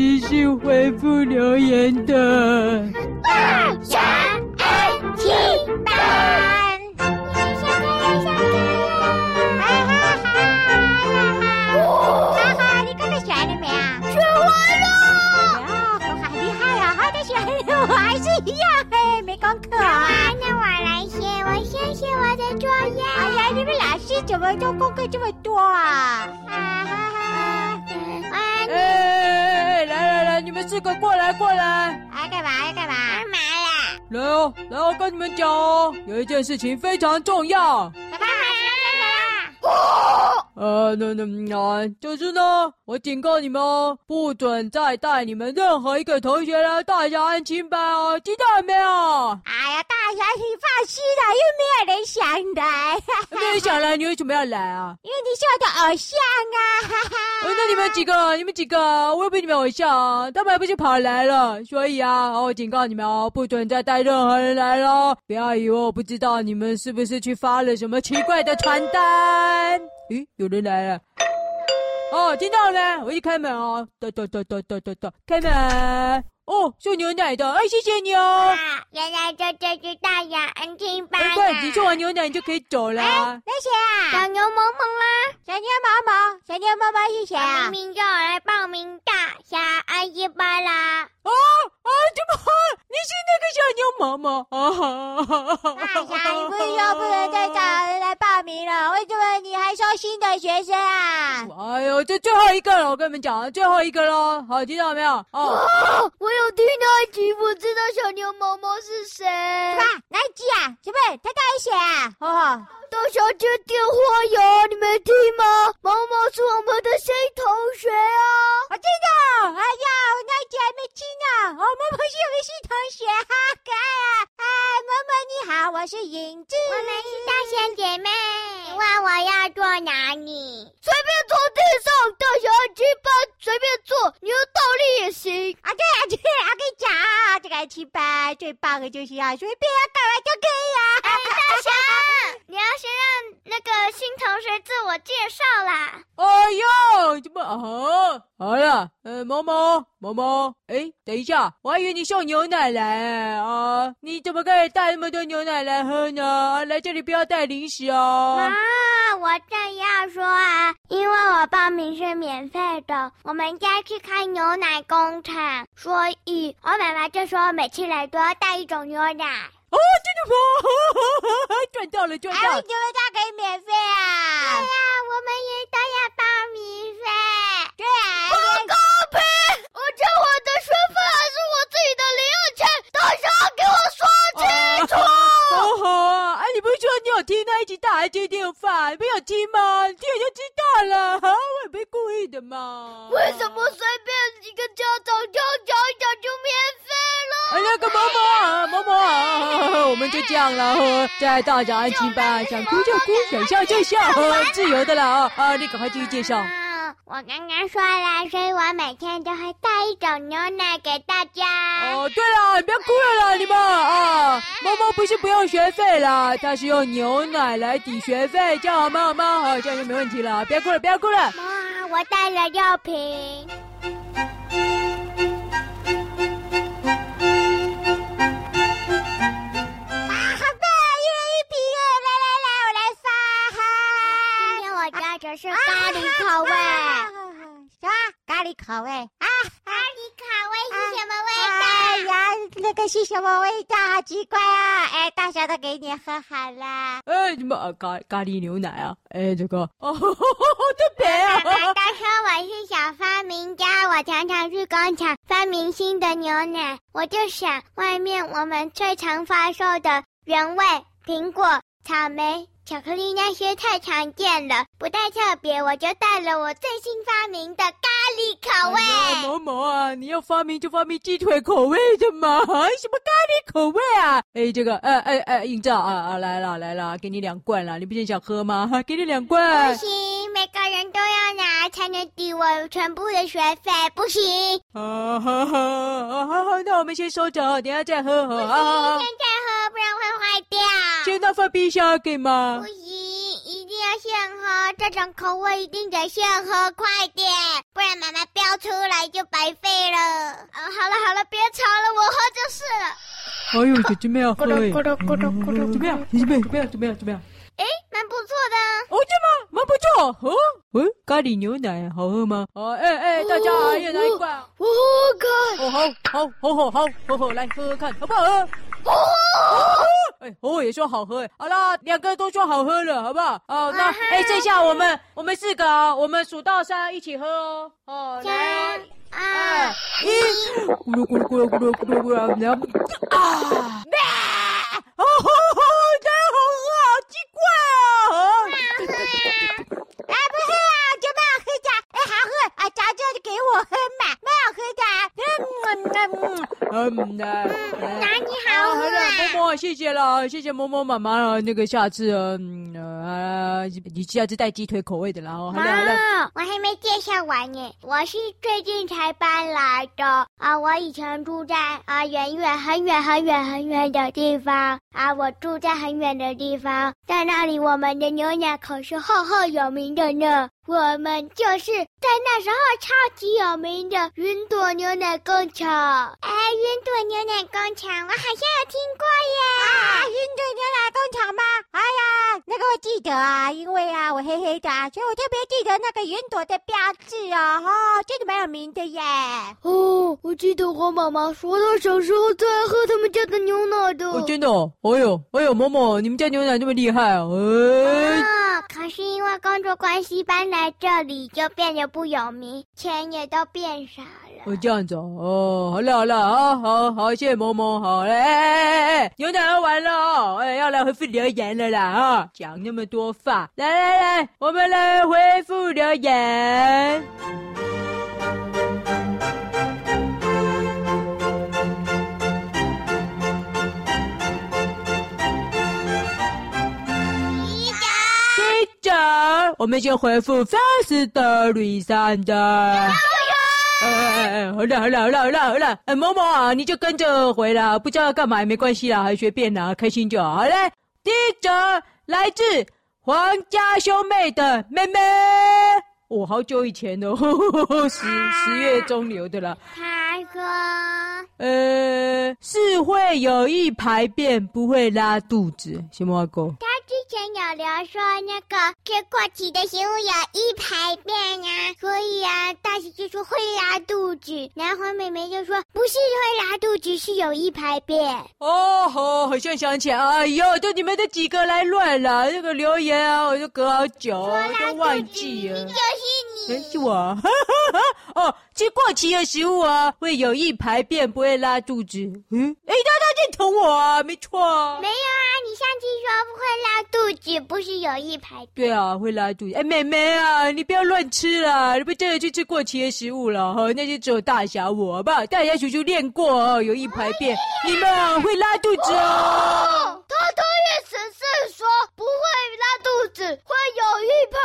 即兴回复留言的。大侠安亲班，你们下课了，下课了，哈哈哈哈哈哈！你刚才学了没啊？学完了。啊，好厉害啊！好的，学我还是一样嘿，没功课啊。那我来写，我先写我的作业。哎呀，你们老师怎么都功课这么多啊？哈哈哈！哎哎，来四个过来过来。来干嘛？要干嘛？干嘛呀？来哦，来，我跟你们讲哦，有一件事情非常重要。干嘛？干嘛？呃，那那那，就是呢，我警告你们哦，不准再带你们任何一个同学来大侠安亲班哦，知道了没有？哎呀，大侠，你放心啦，又没有人想来。没有人想来，你为什么要来啊？因为你是我的偶像啊！哈哈。呃，那你们几个，你们几个，我又不是你们偶像啊，他们还不是跑来了？所以啊，我警告你们哦，不准再带任何人来了，不要以为我不知道你们是不是去发了什么奇怪的传单。咦，有人来了！哦，听到了没？我一开门哦，哒哒哒哒哒哒哒，开门！哦，送牛奶的，哎，谢谢你哦。啊，原来这就是大雅安亲班啊！对，你送完牛奶你就可以走了。哎，那谁啊？小牛萌萌啊！小牛毛毛，小牛毛毛是谁啊？明明叫我来报名大侠安亲班啦！哦啊，怎么？你是那个小牛萌萌啊？新的学生啊？哎呦，这最后一个了，我跟你们讲，最后一个喽。好，听到没有？哦，我有听到一集，我知道小牛毛毛是谁。是吧？哪一集啊？什么？他到底谁啊？哦。大侠接电话呀，你没听吗？萌萌是我们的新同学啊！我知道。哎呀，我那一集还没听呢。哦，萌萌是我们新同学，好可爱啊！哎，萌萌你好，我是影子，我们是大仙姐妹。请问我要坐哪里？随便坐地上，大侠安亲班随便坐，你要倒立也行啊！对啊，对啊，我跟你讲啊，这个安亲班最棒的就是啊，随便要干嘛就可以啊！个新同学自我介绍啦。哎呦，怎么啊？好了，呃，毛毛，毛毛，哎，等一下，我还以为你送牛奶来啊！你怎么可以带那么多牛奶来喝呢？来这里不要带零食哦。啊，我正要说啊，因为我报名是免费的，我们家去开牛奶工厂，所以我妈妈就说每次来都要带一种牛奶。哦，真的吗？赚到了，赚到了！为什么它可以免费啊？对呀、啊，我们也都要报名费。对啊，不公平！而且我的学费还是我自己的零用钱，大侠给我说清楚。好好啊，哎，你不是说你有听那一集大侠接电话？你没有听吗？你听了就知道了。哈，我也不是故意的嘛。为什么随便几个家长就讲一讲就免费了？哎呀，个毛毛啊，毛毛啊，我们就这样了，在大家安静吧，想哭就哭，想笑就笑，自由的了啊！啊，你赶快继续介绍。啊，我刚刚说了，所以我每天都会带一种牛奶给大家。哦，对了，你不要哭了啦，你们啊，萌萌不是不用学费啦，他是用牛奶来抵学费，这样好吗？好吗？好，这样就没问题了，不要哭了，不要哭了。哇，我带了药瓶。是咖喱口味，什么咖喱口味啊？咖喱口味是什么味道？哎呀，那个是什么味道？好奇怪啊！哎，大侠都给你喝好了。哎，什么咖咖喱牛奶啊？哎，这个哦，好特别啊！大侠，我是小发明家，我常常去工厂发明新的牛奶。我就想，外面我们最常发售的原味苹果、草莓。巧克力那些太常见了，不太特别，我就带了我最新发明的咖喱口味。毛毛啊，你要发明就发明鸡腿口味的嘛？什么咖喱口味啊？哎，这个，哎哎哎，映照啊啊，来了来了，给你两罐了，你不是想喝吗？给你两罐。不行，每个人都要拿才能抵我全部的学费，不行。啊哈哈，啊好好，那我们先收着，等下再喝。不行，现在喝，不然会坏掉。先拿放冰箱给吗？不行，一定要现喝，这种口味一定得现喝，快点，不然妈妈飙出来就白费了。啊，好了好了，别吵了，我喝就是了。哎呦，姐姐妹要喝哎，怎么样？姐姐妹怎么样？怎么样？怎么样？怎么样？哎，蛮不错的。哦，对吗？蛮不错，哦。嗯，咖喱牛奶好喝吗？哦，哎哎，大家也来一罐。我喝看。哦，好，好，好，好，好，好，好，来喝喝看，好不好喝？好喝。哎，哦，也说好喝哎。好啦，两个都说好喝了，好不好？哦，那哎，这下我们，我们四个啊，我们数到三一起喝哦。哦，来。二一，咕噜咕噜咕噜咕噜咕噜咕噜，两啊！哦吼吼，真好喝，好奇怪啊！哎，不喝啊，就蛮好喝的。哎，好喝啊，早就给我喝嘛，蛮好喝的。嗯嗯嗯，哪里好喝谢谢了，谢谢嬷嬷妈妈了。那个下次，嗯啊，你下次带鸡腿口味的，然后好了好了。我还没介绍完呢，我是最近才搬来的啊，我以前住在啊远远很远很远很远的地方啊，我住在很远的地方，在那里我们的牛奶可是赫赫有名的呢。我们就是在那时候超级有名的云朵牛奶工厂。哎，云朵牛奶工厂，我好像有听过耶。啊，云朵牛奶工厂吗？哎呀，那个我记得啊，因为啊我黑黑的，所以我特别记得那个云朵的标志哦。哦，这个蛮有名的耶。哦，我记得我妈妈说她小时候最爱喝他们家的牛奶的。哦，真的哦？哎呦，哎呦，嬷嬷，你们家牛奶这么厉害啊？哎。哦可是因为工作关系搬来这里，就变得不有名，钱也都变少了。哦，这样子哦，好了好了，好好好，谢谢嬷嬷，好嘞，哎哎哎，牛奶喝完了哦，哎，要来回复留言了啦啊，讲那么多话，来来来，我们来回复留言。我们先回复 Fast 的吕珊的。哎好了好了好了好了好了，哎，嬷嬷啊，你就跟着回来，不知道要干嘛也没关系啦，还随便啦，开心就好。好嘞，第一则来自皇家兄妹的妹妹，哦，好久以前的，十十月中流的了。他说，呃，是会有意排便，不会拉肚子，什么狗，他？之前有聊说那个吃过期的食物有意排便啊，所以啊，大喜就说会拉肚子，然后妹妹就说不是会拉肚子，是有意排便。哦，吼，好像想起来，哎呦，就你们这几个来乱了，这个留言啊，我就隔好久，我都忘记了。就是你，是我，哈哈哈。哦，吃过期的食物啊，会有意排便，不会拉肚子。嗯，哎，大家认同我啊，没错。没有啊，你上次说不会拉肚子，不是有一排便？对啊，会拉肚子。哎，妹妹啊，你不要乱吃了，你不真的去吃过期的食物了哈？那些只有大侠我，好不好？大侠叔叔练过哦，有一排便，你们啊会拉肚子哦。他的意思是说不会拉肚子，会有一排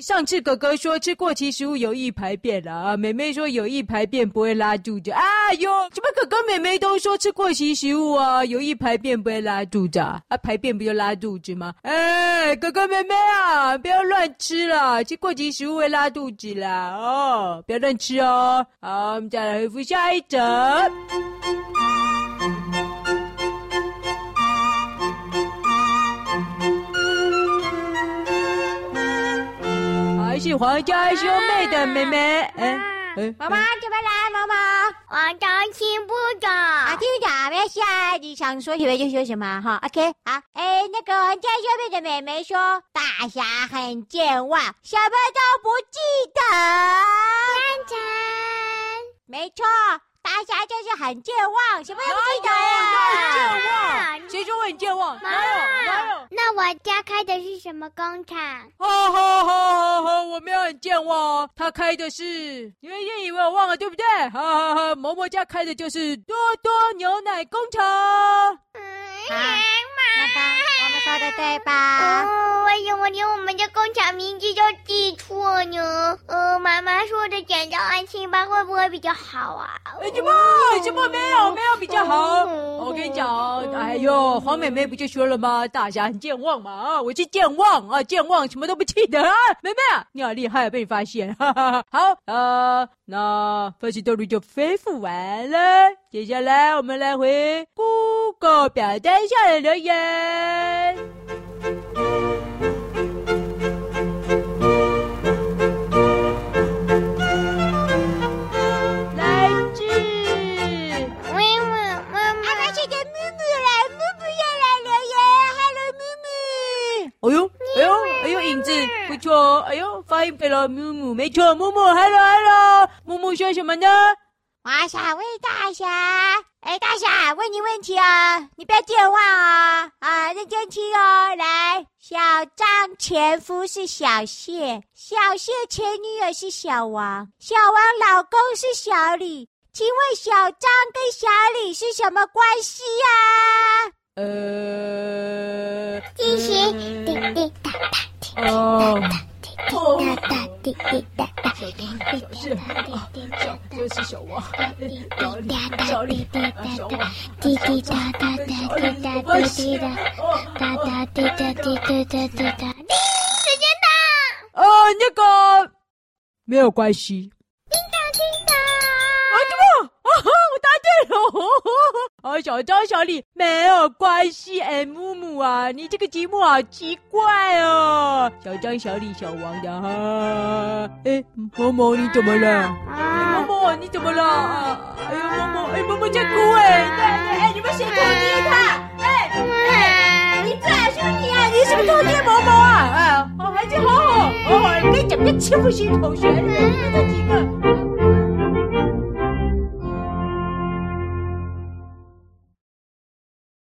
上次哥哥说吃过期食物有易排便了啊，妹妹说有易排便不会拉肚子。哎呦，怎么哥哥妹妹都说吃过期食物啊有易排便不会拉肚子啊？排便不就拉肚子吗？哎，哥哥妹妹啊，不要乱吃了，吃过期食物会拉肚子啦哦，不要乱吃哦。好，我们再来回复下一则。是皇家兄妹的妹妹，哎哎，妈妈怎么来？妈妈，我都听不懂，啊，听不懂，没事啊，你想说什么就说什么哈。OK，好，哎，那个皇家兄妹的妹妹说，大侠很健忘，什么都不记得。赞成，没错。大侠就是很健忘，什么都不记得呀？健忘？谁说我很健忘？哪有？哪有？那我家开的是什么工厂？哈哈哈哈，我没有很健忘，他开的是，你们也以为我忘了对不对？哈哈哈，嬷嬷家开的就是多多牛奶工厂。嗯，妈妈，我们说的对吧？哦，为什么连我们的工厂名字都记错呢？呃，妈妈说的简们叫安亲班会不会比较好啊？什么？什么没有没有比较好？我跟你讲，哎呦，黄妹妹不就说了吗？大侠很健忘嘛啊！我是健忘啊，健忘什么都不记得啊！妹妹啊，你好厉害，被你发现，哈哈哈。好，呃，那分析道路就恢复完了，接下来我们来回 Google 表单下的留言。错，哎呦，发音对了，木木没错，木木，hello hello，木木说什么呢？我想问大侠，哎，大侠，问你问题啊，你不要健忘啊，啊，认真听哦。来，小张前夫是小谢，小谢前女友是小王，小王老公是小李，请问小张跟小李是什么关系呀？呃，继续，滴滴答答。哦，哦，滴滴答答，小张，小谢，小，这是小王，小李，小李，小王，滴滴答答，滴滴答答，滴滴答答，滴答滴答滴滴答。时间到。哦，那个没有关系。哦，小张、小李没有关系。哎，木木啊，你这个题目好奇怪哦。小张、小李、小王的哈。哎，某某你怎么了？哎，某某你怎么了？哎呦，某某，哎，某某在哭哎。对对，哎，你们谁偷捏他？哎，你最好兄弟啊，你是不是偷捏某某啊？哎，好，孩子好好，好好，你别讲，别欺负新同学，你们几个。